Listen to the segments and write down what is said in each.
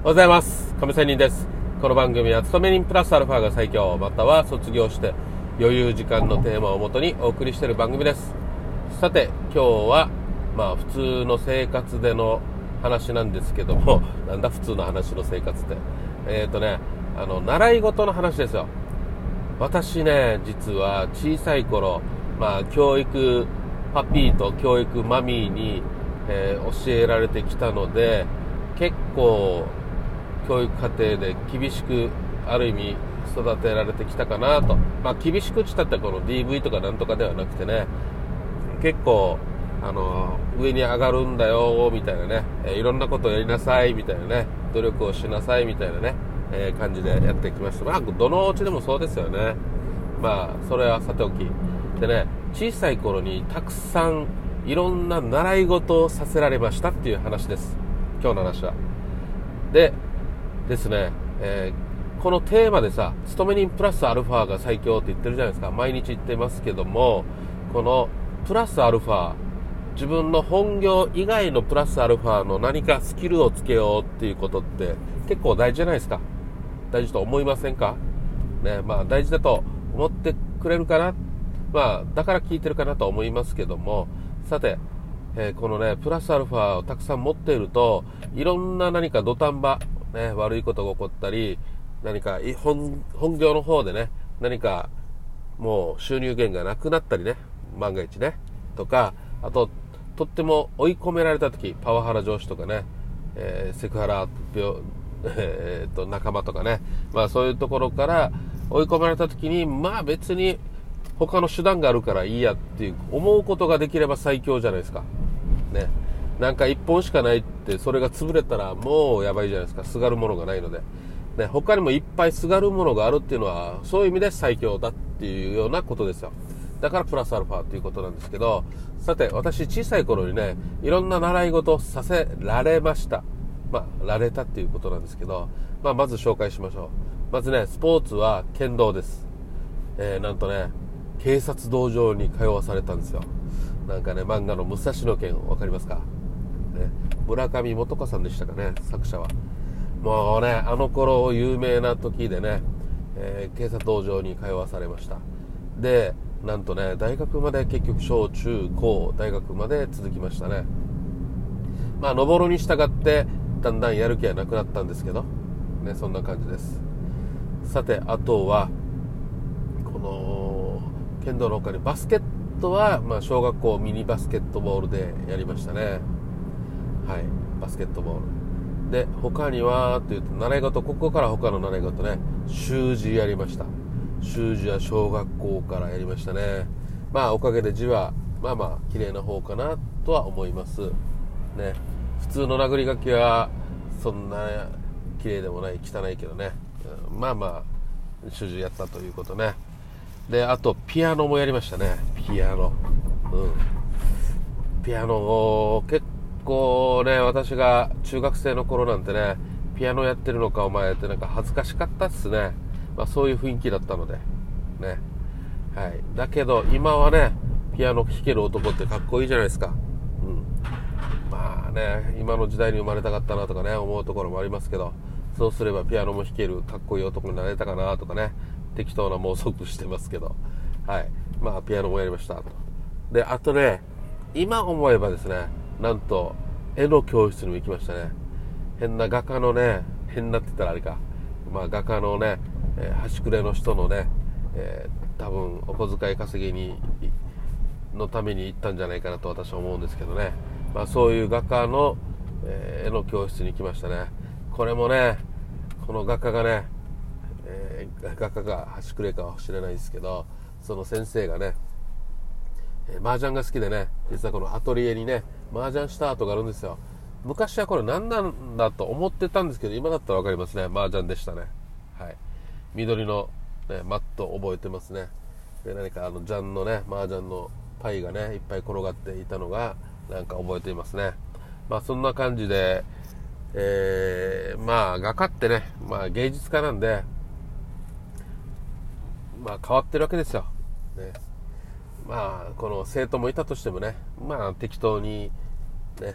おはようございます。亀仙人です。この番組は、勤め人プラスアルファが最強、または卒業して余裕時間のテーマをもとにお送りしている番組です。さて、今日は、まあ、普通の生活での話なんですけども、なんだ普通の話の生活って。えっ、ー、とね、あの、習い事の話ですよ。私ね、実は小さい頃、まあ、教育パピーと教育マミーに、えー、教えられてきたので、結構、教育課程で厳しく、ある意味、育てられてきたかなと。まあ、厳しくしたってこの DV とかなんとかではなくてね、結構、あの、上に上がるんだよ、みたいなね、え、いろんなことをやりなさい、みたいなね、努力をしなさい、みたいなね、え、感じでやってきました。まあ、どのお家でもそうですよね。まあ、それはさておき。でね、小さい頃にたくさんいろんな習い事をさせられましたっていう話です。今日の話は。で、ですね、えー、このテーマでさ、勤め人プラスアルファが最強って言ってるじゃないですか。毎日言ってますけども、このプラスアルファ、自分の本業以外のプラスアルファの何かスキルをつけようっていうことって結構大事じゃないですか。大事と思いませんか？ね、まあ大事だと思ってくれるかな？まあだから聞いてるかなと思いますけども、さて、えー、このね、プラスアルファをたくさん持っていると、いろんな何か土壇場、ね、悪いことが起こったり、何か本本業の方でね、何かもう収入源がなくなったりね、万が一ね、とか、あと、とっても追い込められた時、パワハラ上司とかね、えー、セクハラ病、えー、っと、仲間とかね、まあそういうところから追い込まれた時に、まあ別に他の手段があるからいいやっていう思うことができれば最強じゃないですか。ね。なんか一本しかないっ、それが潰れたらもうやばいじゃないですか。すがるものがないので。ね、他にもいっぱいすがるものがあるっていうのは、そういう意味で最強だっていうようなことですよ。だからプラスアルファっていうことなんですけど、さて、私小さい頃にね、いろんな習い事をさせられました。まあ、られたっていうことなんですけど、まあ、まず紹介しましょう。まずね、スポーツは剣道です。えー、なんとね、警察道場に通わされたんですよ。なんかね、漫画の武蔵野剣、わかりますか？ね、村上元子さんでしたかね、作者は。もうね、あの頃有名な時でね、えー、警察道場に通わされました。で、なんとね、大学まで結局小中高、大学まで続きましたね。まあ、登るに従って、だんだんやる気はなくなったんですけど、ね、そんな感じです。さて、あとは、この、剣道の他にバスケットは、まあ、小学校ミニバスケットボールでやりましたね。はい、バスケットボール。で、他には、というと、習い事、ここから他の習い事ね、習字やりました。習字は小学校からやりましたね。まあ、おかげで字は、まあまあ、綺麗な方かな、とは思います。ね。普通の殴り書きは、そんな、綺麗でもない、汚いけどね。うんまあまあ、習字やったということね。で、あと、ピアノもやりましたね。ピアノ。うん。ピアノを、結構ね、私が中学生の頃なんてね、ピアノやってるのかお前ってなんか恥ずかしかったっすね。まあそういう雰囲気だったので。ね。はい。だけど、今はね、ピアノ弾ける男ってかっこいいじゃないですか。うん。まあね、今の時代に生まれたかったなとかね、思うところもありますけど、そうすればピアノも弾けるかっこいい男になれたかなとかね、適当な妄想してますけど、はい。まあ、ピアノもやりましたと。で、あとね、今思えばですね、なんと、絵の教室にも行きましたね。変な画家のね、変なって言ったらあれか、まあ、画家のね、えー、端くれの人のね、えー、多分、お小遣い稼ぎに、のために行ったんじゃないかなと私は思うんですけどね。まあ、そういう画家の、えー、絵の教室に行きましたね。これもね、この画家がね、えー、画家が端くれかは知れないですけど、その先生がね、えー、麻雀が好きでね、実はこのアトリエにね、麻雀した跡があるんですよ。昔はこれ何なんだと思ってたんですけど、今だったら分かりますね。麻雀でしたね。はい。緑の、ね、マット覚えてますね。で、何かあの、ジャンのね、麻雀のパイがね、いっぱい転がっていたのが、なんか覚えていますね。まあそんな感じで、えー、まあ画家ってね、まあ芸術家なんで、まあ変わってるわけですよ。ね。まあこの生徒もいたとしてもね、まあ適当にね、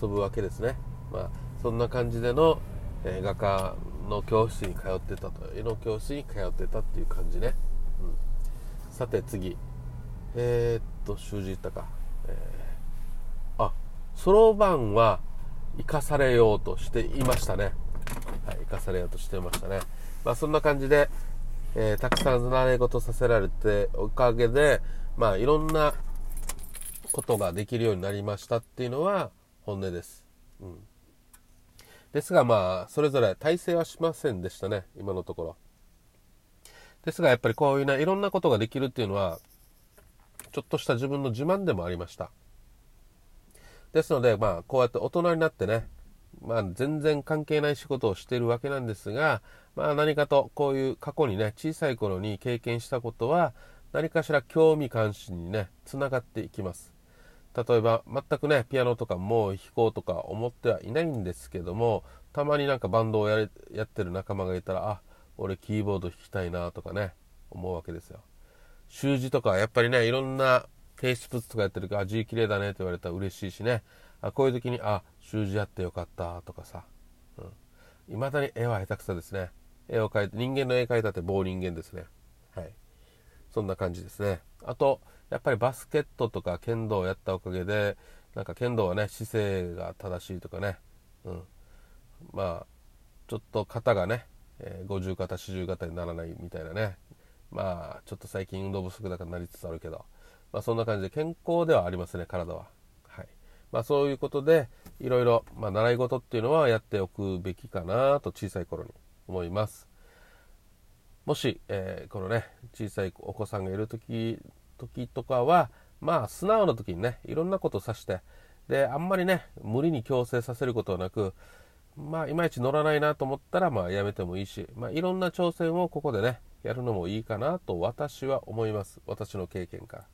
遊ぶわけですね。まあそんな感じでの、えー、画家の教室に通ってたと絵の教室に通ってたっていう感じね、うん、さて次。えー、っと習字言ったか、えー、あそろばんは生かされようとしていましたね。はい生かされようとしていましたね。まあそんな感じで、えー、たくさん習い事させられておかげでまあいろんなことができるようになりましたっていうのは本音です。うん。ですがまあ、それぞれ体制はしませんでしたね、今のところ。ですがやっぱりこういうね、いろんなことができるっていうのは、ちょっとした自分の自慢でもありました。ですので、まあ、こうやって大人になってね、まあ、全然関係ない仕事をしているわけなんですが、まあ、何かとこういう過去にね、小さい頃に経験したことは、何かしら興味関心にね、つながっていきます。例えば全くねピアノとかもう弾こうとか思ってはいないんですけどもたまになんかバンドをややってる仲間がいたらあ俺キーボード弾きたいなとかね思うわけですよ。習字とかやっぱりねいろんな提出物とかやってるから字綺麗だねって言われたら嬉しいしね。あこういう時にあ習字やってよかったとかさ。いま、うん、だに絵は下手くそですね。絵を描いて人間の絵描いたって棒人間ですね。はい。そんな感じですねあとやっぱりバスケットとか剣道をやったおかげで、なんか剣道はね、姿勢が正しいとかね、うん。まあ、ちょっと肩がね、えー、50肩、40肩にならないみたいなね。まあ、ちょっと最近運動不足だからなりつつあるけど、まあそんな感じで健康ではありますね、体は。はい。まあそういうことで、いろいろ、まあ習い事っていうのはやっておくべきかなと小さい頃に思います。もし、えー、このね、小さいお子さんがいる時時とかは、まあ、素直な時にね、いろんなことを指して、で、あんまりね、無理に強制させることはなく、まあ、いまいち乗らないなと思ったら、まあ、やめてもいいし、まあ、いろんな挑戦をここでね、やるのもいいかなと私は思います。私の経験から。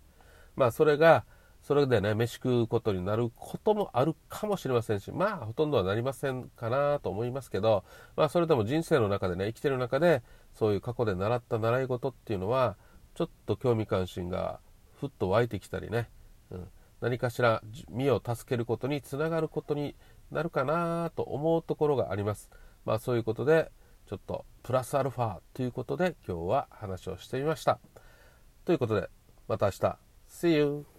まあ、それが、それでね、飯食うことになることもあるかもしれませんし、まあ、ほとんどはなりませんかなと思いますけど、まあ、それでも人生の中でね、生きてる中で、そういう過去で習った習い事っていうのは、ちょっと興味関心がふっと湧いてきたりね、うん、何かしら身を助けることにつながることになるかなと思うところがあります。まあそういうことで、ちょっとプラスアルファということで今日は話をしてみました。ということで、また明日。See you!